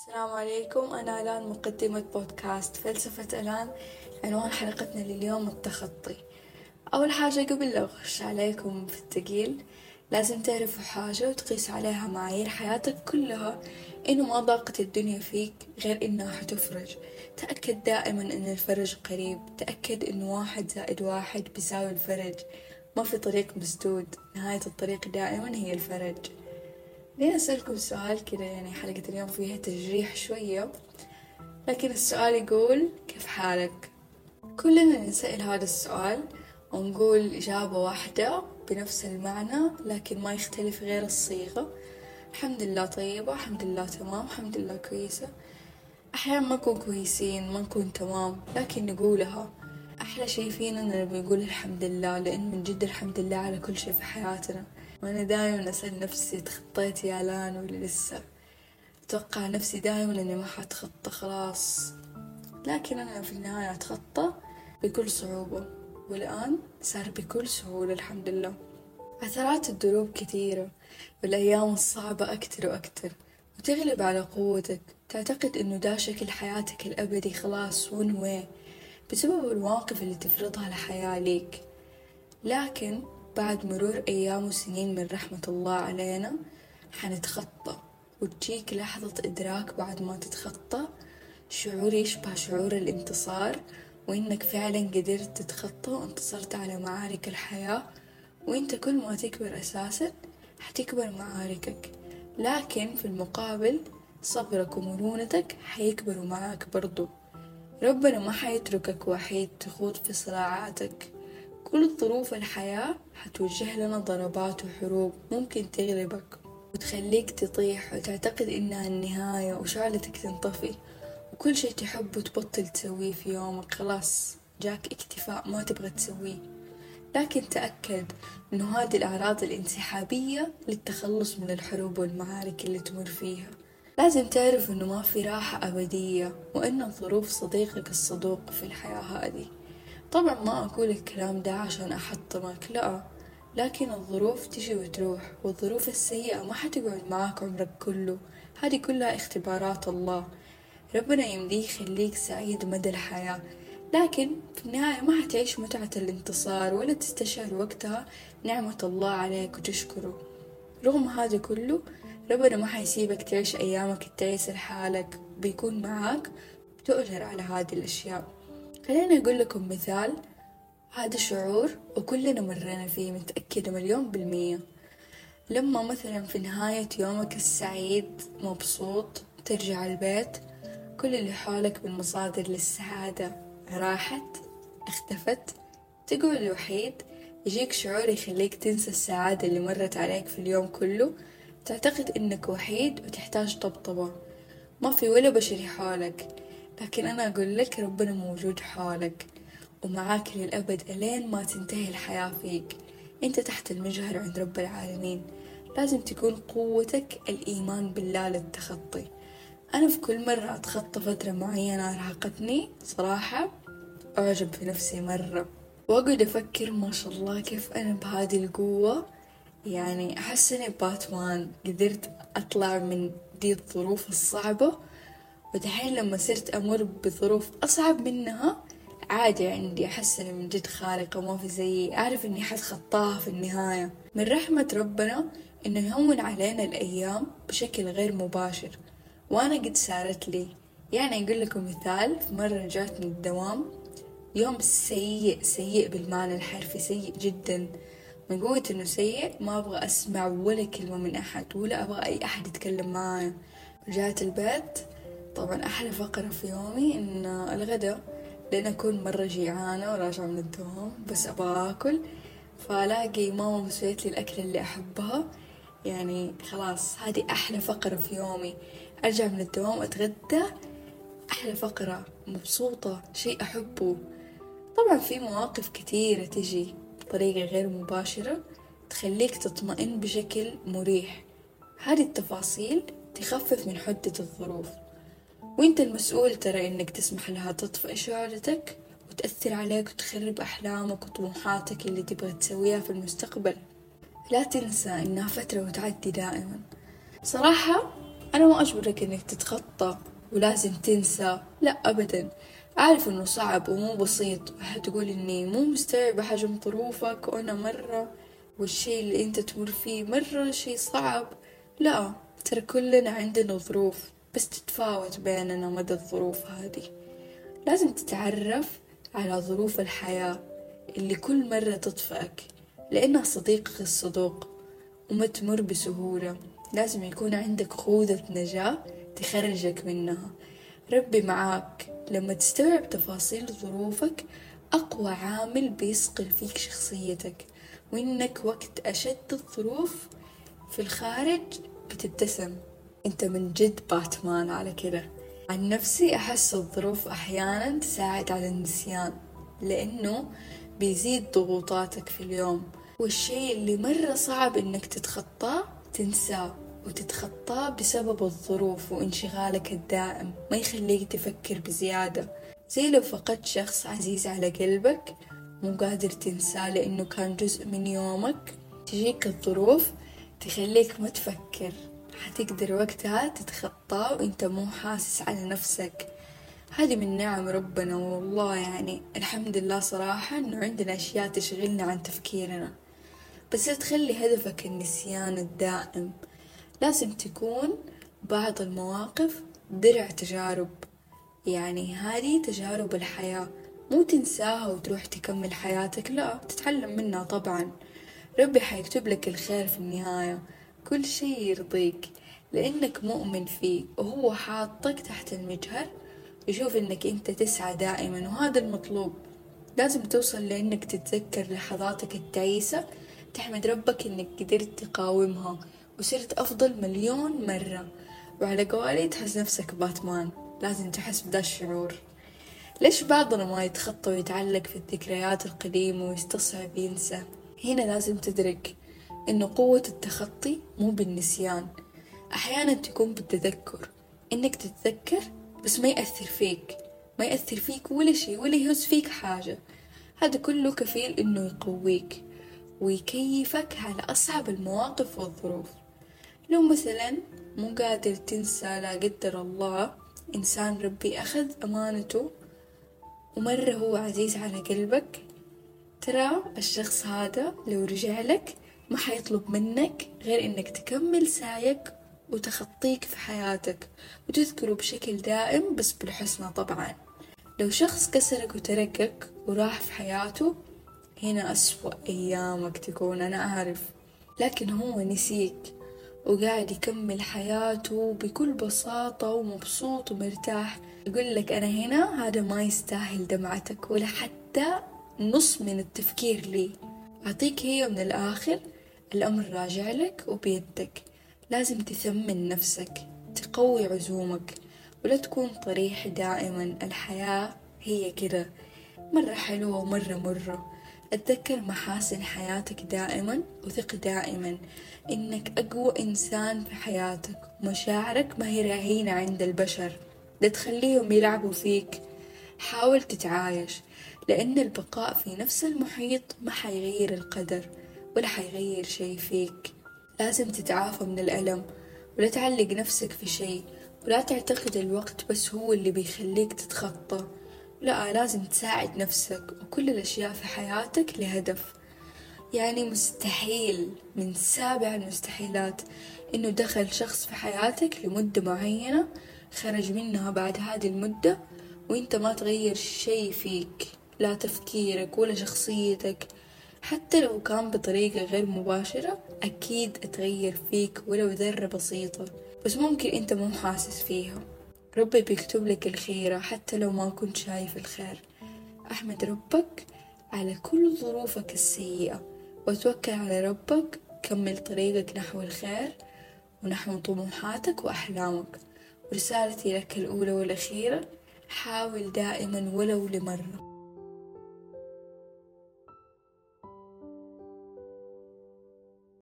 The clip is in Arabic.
السلام عليكم. أنا ألآن مقدمة بودكاست فلسفة ألآن عنوان حلقتنا لليوم التخطي. أول حاجة قبل لا أخش عليكم في التقيل لازم تعرفوا حاجة وتقيس عليها معايير حياتك كلها إنه ما ضاقت الدنيا فيك غير إنها حتفرج. تأكد دائما إن الفرج قريب. تأكد إنه واحد زائد واحد بيساوي الفرج. ما في طريق مسدود. نهاية الطريق دائما هي الفرج. ليه أسألكم سؤال كذا يعني حلقة اليوم فيها تجريح شوية. لكن السؤال يقول كيف حالك؟ كلنا نسأل هذا السؤال ونقول إجابة واحدة بنفس المعنى لكن ما يختلف غير الصيغة. الحمد لله طيبة الحمد لله تمام الحمد لله كويسة. أحيانا ما نكون كويسين ما نكون تمام لكن نقولها. أحلى شي فينا إننا بنقول الحمد لله لأن من جد الحمد لله على كل شي في حياتنا. وأنا دايما أسأل نفسي تخطيت يا لأن ولا لسه؟ أتوقع نفسي دايما إني ما حتخطى خلاص. لكن أنا في النهاية أتخطى بكل صعوبة والآن صار بكل سهولة الحمد لله. عثرات الدروب كثيرة والأيام الصعبة أكتر وأكتر وتغلب على قوتك. تعتقد إنه دا شكل حياتك الأبدي خلاص ون بسبب المواقف اللي تفرضها الحياة ليك. لكن بعد مرور أيام وسنين من رحمة الله علينا حنتخطى. وتجيك لحظة إدراك بعد ما تتخطى. شعور يشبه شعور الانتصار وإنك فعلا قدرت تتخطى وانتصرت على معارك الحياة. وإنت كل ما تكبر أساسا حتكبر معاركك. لكن في المقابل صبرك ومرونتك حيكبروا معاك برضو. ربنا ما حيتركك وحيد تخوض في صراعاتك. كل ظروف الحياة حتوجه لنا ضربات وحروب ممكن تغلبك وتخليك تطيح وتعتقد إنها النهاية وشعلتك تنطفي. وكل شي تحبه تبطل تسويه في يومك. خلاص جاك اكتفاء ما تبغى تسويه. لكن تأكد إنه هذه الأعراض الانسحابية للتخلص من الحروب والمعارك اللي تمر فيها. لازم تعرف إنه ما في راحة أبدية وإن الظروف صديقك الصدوق في الحياة هذه. طبعا ما أقول الكلام ده عشان أحطمك لا. لكن الظروف تجي وتروح والظروف السيئة ما حتقعد معاك عمرك كله. هذه كلها اختبارات الله. ربنا يمديه يخليك سعيد مدى الحياة. لكن في النهاية ما حتعيش متعة الانتصار ولا تستشعر وقتها نعمة الله عليك وتشكره. رغم هذا كله ربنا ما حيسيبك تعيش أيامك التعيسة لحالك. بيكون معاك بتؤجر على هذه الأشياء. خليني أقول لكم مثال. هذا شعور وكلنا مرينا فيه متأكدة مليون بالمية. لما مثلا في نهاية يومك السعيد مبسوط ترجع البيت كل اللي حولك من مصادر للسعادة راحت اختفت تقعد وحيد يجيك شعور يخليك تنسى السعادة اللي مرت عليك في اليوم كله. تعتقد إنك وحيد وتحتاج طبطبة. ما في ولا بشري حولك. لكن أنا أقول لك ربنا موجود حولك ومعاك للأبد ألين ما تنتهي الحياة فيك. أنت تحت المجهر عند رب العالمين. لازم تكون قوتك الإيمان بالله للتخطي. أنا في كل مرة أتخطى فترة معينة أرهقتني صراحة أعجب في نفسي مرة. وأقعد أفكر ما شاء الله كيف أنا بهذه القوة. يعني أحس إني باتمان. قدرت أطلع من دي الظروف الصعبة ودحين لما صرت أمر بظروف أصعب منها عادي عندي أحس إني من جد خارقة ما في زيي أعرف إني حتخطاها في النهاية. من رحمة ربنا إنه يهون علينا الأيام بشكل غير مباشر. وأنا قد صارت لي. يعني أقول لكم مثال في مرة رجعت من الدوام يوم سيء سيء بالمعنى الحرفي سيء جدا. من قوة إنه سيء ما أبغى أسمع ولا كلمة من أحد ولا أبغى أي أحد يتكلم معايا. رجعت البيت طبعا أحلى فقرة في يومي إن الغدا لأن أكون مرة جيعانة وراجعة من الدوام بس أبغى آكل. فألاقي ماما مسويت لي الأكلة اللي أحبها. يعني خلاص هذه أحلى فقرة في يومي. أرجع من الدوام أتغدى. أحلى فقرة مبسوطة شيء أحبه. طبعا في مواقف كثيرة تجي بطريقة غير مباشرة تخليك تطمئن بشكل مريح. هذه التفاصيل تخفف من حدة الظروف. وانت المسؤول ترى انك تسمح لها تطفئ شعورتك وتأثر عليك وتخرب أحلامك وطموحاتك اللي تبغى تسويها في المستقبل. لا تنسى إنها فترة وتعدي دائما. صراحة أنا ما أجبرك إنك تتخطى ولازم تنسى. لا أبدا. أعرف إنه صعب ومو بسيط. وحتقول إني مو مستوعبة حجم ظروفك وأنا مرة والشي اللي أنت تمر فيه مرة شي صعب. لا ترى كلنا عندنا ظروف. بس تتفاوت بيننا مدى الظروف هذه. لازم تتعرف على ظروف الحياة اللي كل مرة تطفئك لأنها صديقك الصدوق وما تمر بسهولة. لازم يكون عندك خوذة نجاة تخرجك منها. ربي معاك. لما تستوعب تفاصيل ظروفك أقوى عامل بيصقل فيك شخصيتك وإنك وقت أشد الظروف في الخارج بتبتسم. أنت من جد باتمان على كده. عن نفسي أحس الظروف أحيانا تساعد على النسيان لأنه بيزيد ضغوطاتك في اليوم. والشي اللي مرة صعب إنك تتخطاه تنساه وتتخطاه بسبب الظروف وانشغالك الدائم. ما يخليك تفكر بزيادة. زي لو فقدت شخص عزيز على قلبك مو قادر تنساه لأنه كان جزء من يومك. تجيك الظروف تخليك ما تفكر. حتقدر وقتها تتخطاه وانت مو حاسس على نفسك. هذه من نعم ربنا والله يعني الحمد لله صراحة إنه عندنا أشياء تشغلنا عن تفكيرنا. بس لا تخلي هدفك النسيان الدائم. لازم تكون بعض المواقف درع تجارب. يعني هذه تجارب الحياة. مو تنساها وتروح تكمل حياتك لا تتعلم منها طبعا. ربي حيكتب لك الخير في النهاية. كل شي يرضيك لأنك مؤمن فيه وهو حاطك تحت المجهر يشوف إنك أنت تسعى دائما وهذا المطلوب. لازم توصل لإنك تتذكر لحظاتك التعيسة تحمد ربك إنك قدرت تقاومها وصرت أفضل مليون مرة. وعلى قولي تحس نفسك باتمان لازم تحس بدا الشعور. ليش بعضنا ما يتخطى ويتعلق في الذكريات القديمة ويستصعب ينسى؟ هنا لازم تدرك إنه قوة التخطي مو بالنسيان. أحيانا تكون بالتذكر. إنك تتذكر بس ما يأثر فيك. ما يأثر فيك ولا شي ولا يهز فيك حاجة. هذا كله كفيل إنه يقويك ويكيفك على أصعب المواقف والظروف. لو مثلا مو قادر تنسى لا قدر الله إنسان ربي أخذ أمانته ومرة هو عزيز على قلبك ترى الشخص هذا لو رجع لك ما حيطلب منك غير إنك تكمل سعيك وتخطيك في حياتك وتذكره بشكل دائم بس بالحسنى طبعا. لو شخص كسرك وتركك وراح في حياته هنا أسوأ أيامك تكون أنا أعرف. لكن هو نسيك وقاعد يكمل حياته بكل بساطة ومبسوط ومرتاح. يقول لك أنا هنا هذا ما يستاهل دمعتك ولا حتى نص من التفكير لي. أعطيك هي من الآخر الأمر راجع لك وبيدك. لازم تثمن نفسك تقوي عزومك ولا تكون طريح دائما. الحياة هي كذا مرة حلوة ومرة مرة. أتذكر محاسن حياتك دائما وثق دائما إنك أقوى إنسان في حياتك. ومشاعرك ما هي رهينة عند البشر لا تخليهم يلعبوا فيك. حاول تتعايش لأن البقاء في نفس المحيط ما حيغير القدر. ولا حيغير شي فيك. لازم تتعافى من الألم ولا تعلق نفسك في شي ولا تعتقد الوقت بس هو اللي بيخليك تتخطى. لا لازم تساعد نفسك وكل الأشياء في حياتك لهدف. يعني مستحيل من سابع المستحيلات إنه دخل شخص في حياتك لمدة معينة خرج منها بعد هذه المدة وإنت ما تغير شي فيك. لا تفكيرك ولا شخصيتك. حتى لو كان بطريقة غير مباشرة أكيد تغير فيك ولو ذرة بسيطة بس ممكن أنت مو حاسس فيها. ربي بيكتب لك الخيرة حتى لو ما كنت شايف الخير. أحمد ربك على كل ظروفك السيئة وتوكل على ربك كمل طريقك نحو الخير ونحو طموحاتك وأحلامك. ورسالتي لك الأولى والأخيرة حاول دائما ولو لمرة.